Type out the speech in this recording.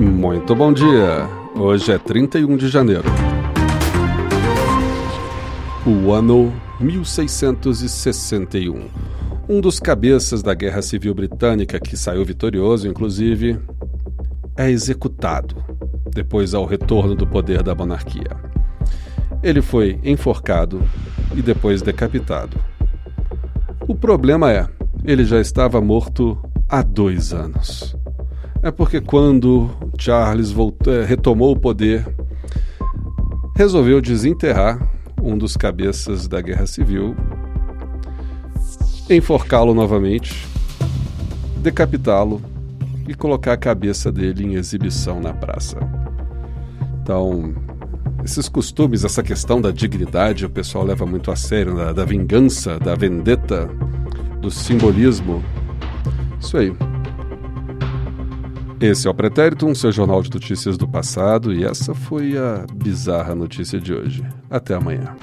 Muito bom dia. Hoje é 31 de janeiro. O ano 1661. Um dos cabeças da Guerra Civil Britânica, que saiu vitorioso, inclusive, é executado depois ao retorno do poder da monarquia. Ele foi enforcado e depois decapitado. O problema é, ele já estava morto há dois anos. É porque quando Charles voltou, eh, retomou o poder, resolveu desenterrar um dos cabeças da guerra civil, enforcá-lo novamente, decapitá-lo e colocar a cabeça dele em exibição na praça. Então, esses costumes, essa questão da dignidade, o pessoal leva muito a sério, da, da vingança, da vendetta, do simbolismo. Isso aí. Esse é o Pretérito, um seu jornal de notícias do passado, e essa foi a bizarra notícia de hoje. Até amanhã.